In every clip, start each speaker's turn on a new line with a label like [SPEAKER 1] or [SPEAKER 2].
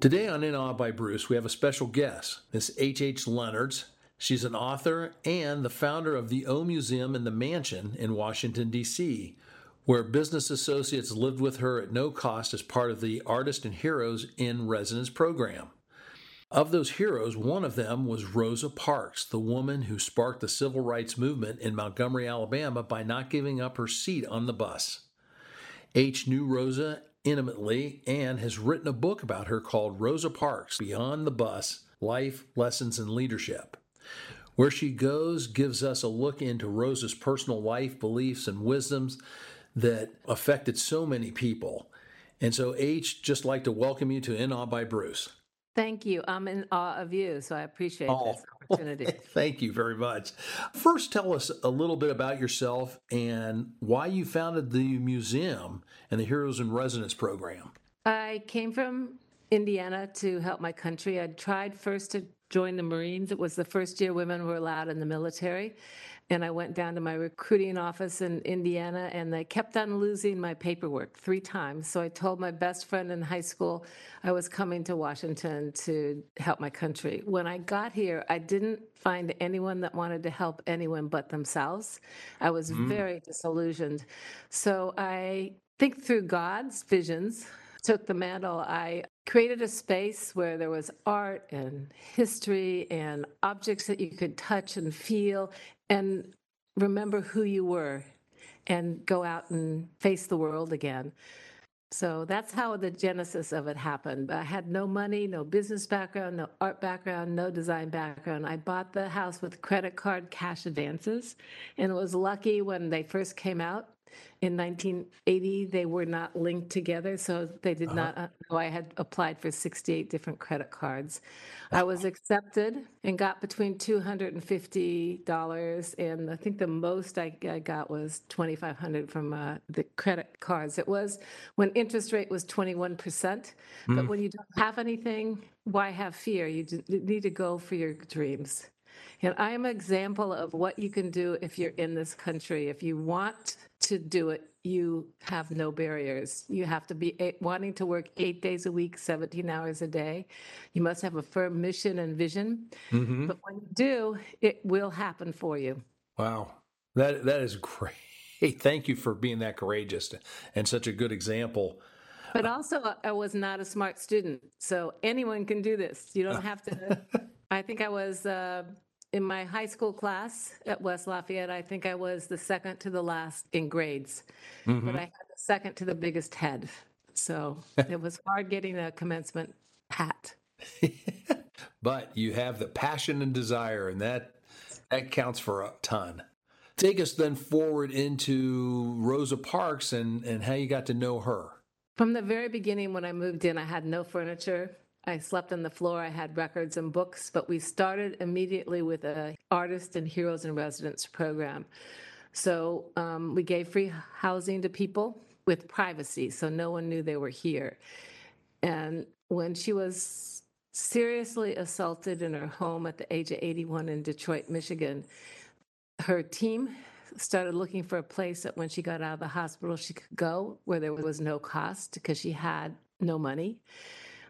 [SPEAKER 1] Today on In Awe by Bruce, we have a special guest, Miss H. H. Leonards. She's an author and the founder of the O Museum in the Mansion in Washington, D.C., where business associates lived with her at no cost as part of the Artist and Heroes in Residence program. Of those heroes, one of them was Rosa Parks, the woman who sparked the civil rights movement in Montgomery, Alabama by not giving up her seat on the bus. H knew Rosa intimately and has written a book about her called Rosa Parks Beyond the Bus Life, Lessons, and Leadership. Where she goes gives us a look into Rosa's personal life, beliefs, and wisdoms that affected so many people. And so, H, just like to welcome you to In Awe by Bruce.
[SPEAKER 2] Thank you. I'm in awe of you, so I appreciate oh, this opportunity.
[SPEAKER 1] Thank you very much. First, tell us a little bit about yourself and why you founded the museum and the Heroes in Residence program.
[SPEAKER 2] I came from Indiana to help my country. I tried first to join the Marines. It was the first year women were allowed in the military and I went down to my recruiting office in Indiana, and they kept on losing my paperwork three times. So I told my best friend in high school I was coming to Washington to help my country. When I got here, I didn't find anyone that wanted to help anyone but themselves. I was mm. very disillusioned. So I think through God's visions, took the mantle, I created a space where there was art and history and objects that you could touch and feel and remember who you were and go out and face the world again. So that's how the genesis of it happened. I had no money, no business background, no art background, no design background. I bought the house with credit card cash advances and was lucky when they first came out in 1980 they were not linked together so they did uh-huh. not uh, know i had applied for 68 different credit cards i was accepted and got between $250 and i think the most i, I got was 2500 from uh, the credit cards it was when interest rate was 21% mm. but when you don't have anything why have fear you need to go for your dreams and I am an example of what you can do if you're in this country. If you want to do it, you have no barriers. You have to be eight, wanting to work eight days a week, 17 hours a day. You must have a firm mission and vision. Mm-hmm. But when you do, it will happen for you.
[SPEAKER 1] Wow. That that is great. Thank you for being that courageous and such a good example.
[SPEAKER 2] But also, I was not a smart student. So anyone can do this. You don't have to. I think I was uh, in my high school class at West Lafayette, I think I was the second to the last in grades, mm-hmm. but I had the second to the biggest head. So it was hard getting a commencement hat.
[SPEAKER 1] but you have the passion and desire, and that that counts for a ton. Take us then forward into Rosa Parks and, and how you got to know her.
[SPEAKER 2] From the very beginning, when I moved in, I had no furniture. I slept on the floor. I had records and books, but we started immediately with a artist and heroes in residence program. So um, we gave free housing to people with privacy, so no one knew they were here. And when she was seriously assaulted in her home at the age of 81 in Detroit, Michigan, her team started looking for a place that when she got out of the hospital she could go where there was no cost because she had no money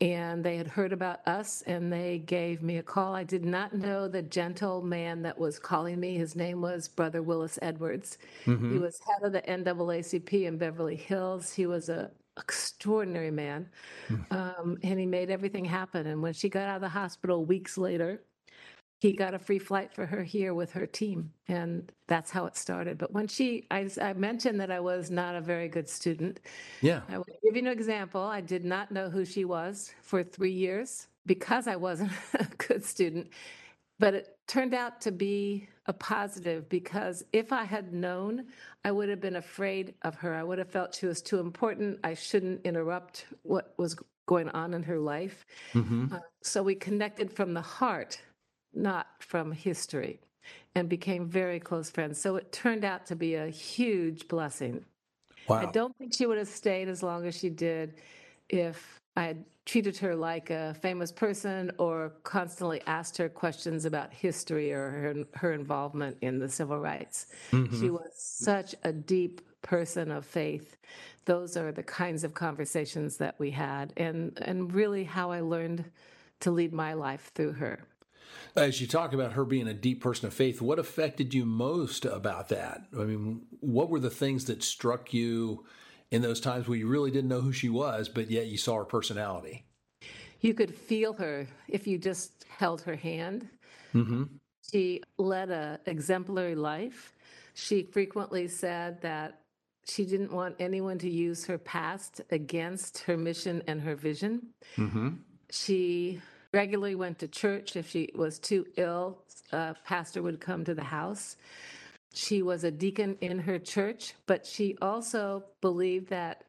[SPEAKER 2] and they had heard about us and they gave me a call. I did not know the gentle man that was calling me. His name was Brother Willis Edwards. Mm-hmm. He was head of the NAACP in Beverly Hills. He was a extraordinary man, mm-hmm. um, and he made everything happen. And when she got out of the hospital weeks later, he got a free flight for her here with her team and that's how it started. But when she I, I, mentioned that i was not a very good student.
[SPEAKER 1] Yeah.
[SPEAKER 2] I will give you an example. I did not know who she was for three years because i wasn't a good student but it turned out to be a positive because if i had known i would have been afraid of her. I would have felt she was too important. I shouldn't interrupt what was going on in her life.
[SPEAKER 1] Mm-hmm.
[SPEAKER 2] Uh, so we connected from the heart, not from history, and became very close friends. So it turned out to be a huge blessing.
[SPEAKER 1] Wow.
[SPEAKER 2] I don't think she would have stayed as long as she did if I had treated her like a famous person or constantly asked her questions about history or her, her involvement in the civil rights.
[SPEAKER 1] Mm-hmm.
[SPEAKER 2] She was such a deep person of faith. Those are the kinds of conversations that we had, and, and really how I learned to lead my life through her.
[SPEAKER 1] As you talk about her being a deep person of faith, what affected you most about that? I mean, what were the things that struck you in those times where you really didn't know who she was, but yet you saw her personality?
[SPEAKER 2] You could feel her if you just held her hand.
[SPEAKER 1] Mm-hmm.
[SPEAKER 2] She led a exemplary life. She frequently said that she didn't want anyone to use her past against her mission and her vision.
[SPEAKER 1] Mm-hmm.
[SPEAKER 2] She regularly went to church. If she was too ill, a pastor would come to the house. She was a deacon in her church, but she also believed that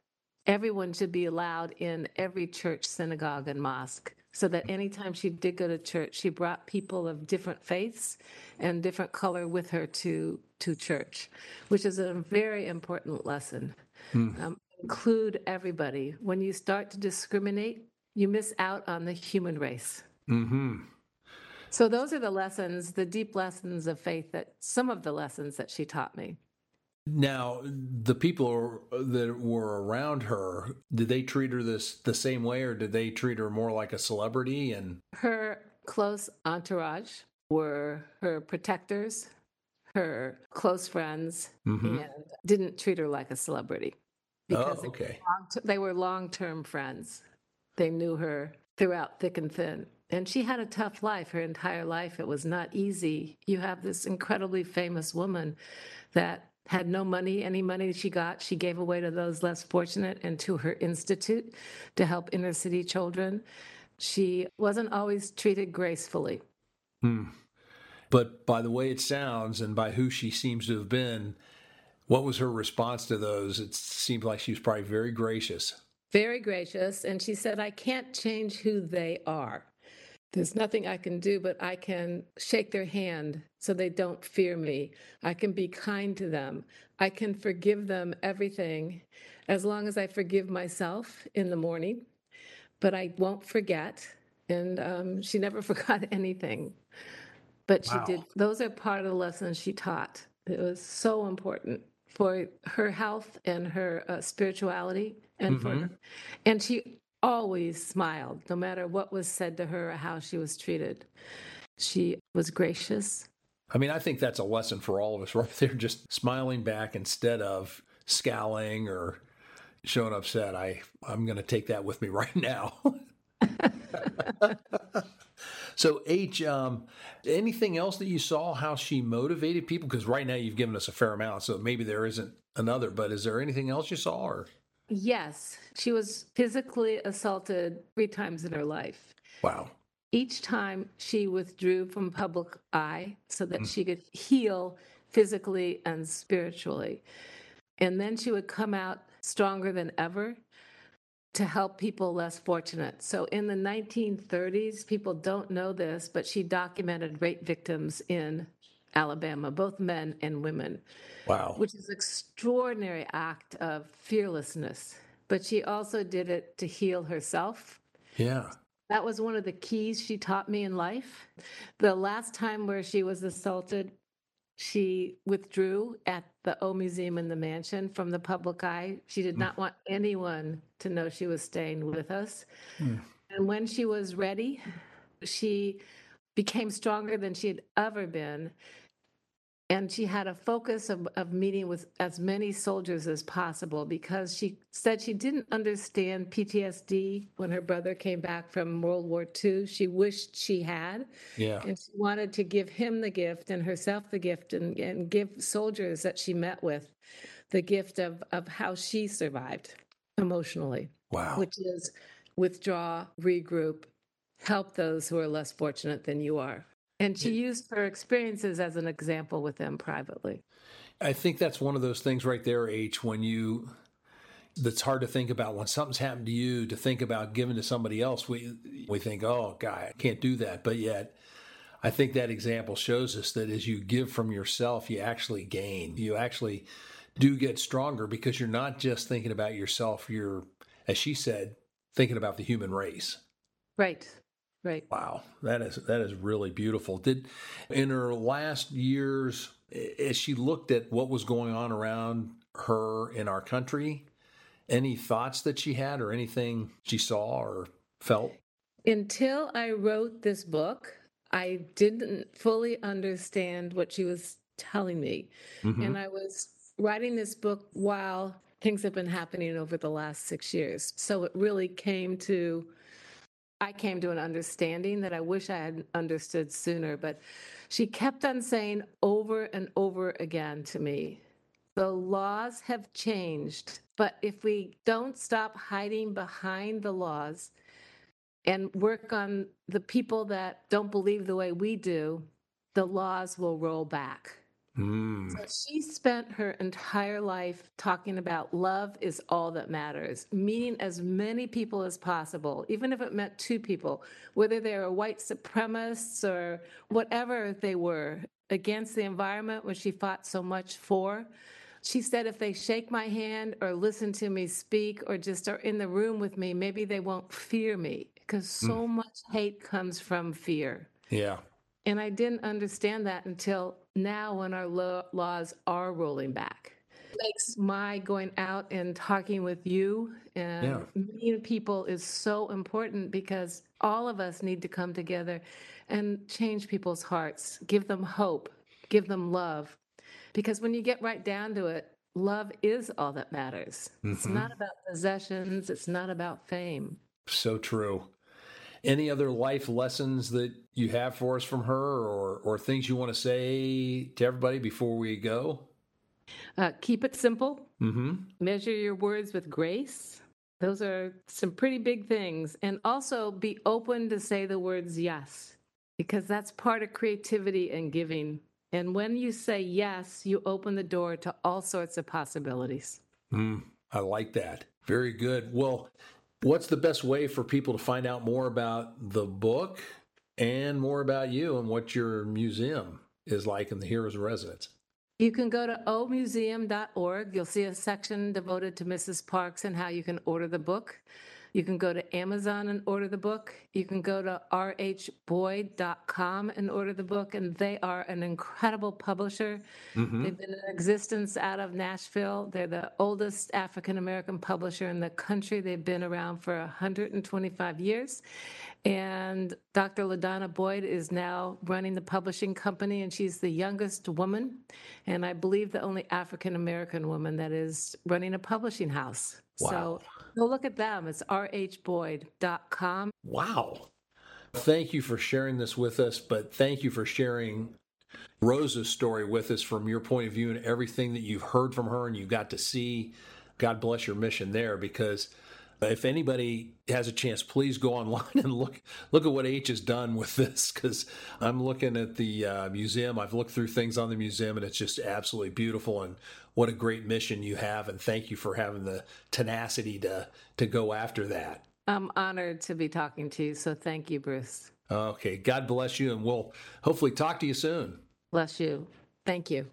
[SPEAKER 2] everyone should be allowed in every church, synagogue, and mosque. So that anytime she did go to church, she brought people of different faiths and different color with her to to church, which is a very important lesson. Um, include everybody. When you start to discriminate, you miss out on the human race.
[SPEAKER 1] Mm-hmm.
[SPEAKER 2] So those are the lessons, the deep lessons of faith that some of the lessons that she taught me.
[SPEAKER 1] Now, the people that were around her, did they treat her this the same way, or did they treat her more like a celebrity? And
[SPEAKER 2] Her close entourage were her protectors, her close friends,
[SPEAKER 1] Mhm.
[SPEAKER 2] and didn't treat her like a celebrity because
[SPEAKER 1] oh, okay,
[SPEAKER 2] they were long-term friends. They knew her throughout thick and thin. And she had a tough life her entire life. It was not easy. You have this incredibly famous woman that had no money. Any money she got, she gave away to those less fortunate and to her institute to help inner city children. She wasn't always treated gracefully.
[SPEAKER 1] Hmm. But by the way it sounds and by who she seems to have been, what was her response to those? It seemed like she was probably very gracious.
[SPEAKER 2] Very gracious. And she said, I can't change who they are. There's nothing I can do, but I can shake their hand so they don't fear me. I can be kind to them. I can forgive them everything as long as I forgive myself in the morning, but I won't forget. And um, she never forgot anything. But she
[SPEAKER 1] Wow.
[SPEAKER 2] did, those are part of the lessons she taught. It was so important for her health and her uh, spirituality and for and she always smiled no matter what was said to her or how she was treated she was gracious
[SPEAKER 1] I mean, I think that's a lesson for all of us right there, just smiling back instead of scowling or showing upset. I, I'm going to take that with me right now. so, H, um, anything else that you saw how she motivated people? Because right now you've given us a fair amount, so maybe there isn't another, but is there anything else you saw? Or?
[SPEAKER 2] Yes. She was physically assaulted three times in her life.
[SPEAKER 1] Wow,
[SPEAKER 2] each time she withdrew from public eye so that she could heal physically and spiritually. And then she would come out stronger than ever to help people less fortunate. So in the 1930s, people don't know this, but she documented rape victims in Alabama, both men and women,
[SPEAKER 1] wow,
[SPEAKER 2] which is an extraordinary act of fearlessness. But she also did it to heal herself.
[SPEAKER 1] yeah,
[SPEAKER 2] That was one of the keys she taught me in life. The last time where she was assaulted, she withdrew at the O Museum in the mansion from the public eye. She did hmm. not want anyone to know she was staying with us. Hmm. And when she was ready, she became stronger than she had ever been. And she had a focus of, of meeting with as many soldiers as possible because she said she didn't understand PTSD when her brother came back from World War II. She wished she had.
[SPEAKER 1] yeah,
[SPEAKER 2] And she wanted to give him the gift and herself the gift and, and give soldiers that she met with the gift of, of how she survived emotionally,
[SPEAKER 1] wow.
[SPEAKER 2] which is withdraw, regroup, help those who are less fortunate than you are. And she used her experiences as an example with them privately.
[SPEAKER 1] I think that's one of those things right there, H, when you that's hard to think about. When something's happened to you to think about giving to somebody else we we think oh god i can't do that. But yet i think that example shows us that as you give from yourself you actually gain. You actually do get stronger because you're not just thinking about yourself you're as she said thinking about the human race.
[SPEAKER 2] Right right
[SPEAKER 1] wow that is that is really beautiful did in her last years as she looked at what was going on around her in our country any thoughts that she had or anything she saw or felt?
[SPEAKER 2] Until I wrote this book, I didn't fully understand what she was telling me. Mm-hmm. And I was writing this book while things have been happening over the last six years. So it really came to, I came to an understanding that I wish I had understood sooner. But she kept on saying over and over again to me, the laws have changed but if we don't stop hiding behind the laws and work on the people that don't believe the way we do, the laws will roll back. Mm. So she spent her entire life talking about love is all that matters, meeting as many people as possible, even if it meant two people, whether they were white supremacists or whatever they were, against the environment which she fought so much for. She said if they shake my hand or listen to me speak or just are in the room with me, maybe they won't fear me because so mm. much hate comes from fear.
[SPEAKER 1] Yeah.
[SPEAKER 2] And I didn't understand that until now when our lo- laws are rolling back. Makes my going out and talking with you and yeah. meeting people is so important because all of us need to come together and change people's hearts, give them hope, give them love, because when you get right down to it, love is all that matters. Mm-hmm. It's not about possessions, it's not about fame.
[SPEAKER 1] So true. Any other life lessons that you have for us from her or, or things you want to say to everybody before we go?
[SPEAKER 2] Uh, keep it simple. Mm-hmm. Measure your words with grace. Those are some pretty big things. And also be open to say the words yes, because that's part of creativity and giving. And when you say yes, you open the door to all sorts of possibilities.
[SPEAKER 1] Mm, I like that. Very good. Well, what's the best way for people to find out more about the book and more about you and what your museum is like in the Heroes Residence?
[SPEAKER 2] You can go to omuseum.org. You'll see a section devoted to Mrs. Parks and how you can order the book. You can go to Amazon and order the book. You can go to rhboyd.com and order the book. And they are an incredible publisher. Mm-hmm. They've been in existence out of Nashville. They're the oldest African American publisher in the country. They've been around for 125 years. And Dr. LaDonna Boyd is now running the publishing company, and she's the youngest woman, and I believe the only African American woman that is running a publishing house. Wow. So Go look at them. It's rhboyd.com.
[SPEAKER 1] Wow. Thank you for sharing this with us, but thank you for sharing Rosa's story with us from your point of view and everything that you've heard from her and you got to see. God bless your mission there because if anybody has a chance, please go online and look look at what H has done with this. Because I'm looking at the uh, museum. I've looked through things on the museum, and it's just absolutely beautiful. And what a great mission you have. And thank you for having the tenacity to to go after that.
[SPEAKER 2] I'm honored to be talking to you. So thank you, Bruce.
[SPEAKER 1] Okay. God bless you, and we'll hopefully talk to you soon.
[SPEAKER 2] Bless you. Thank you.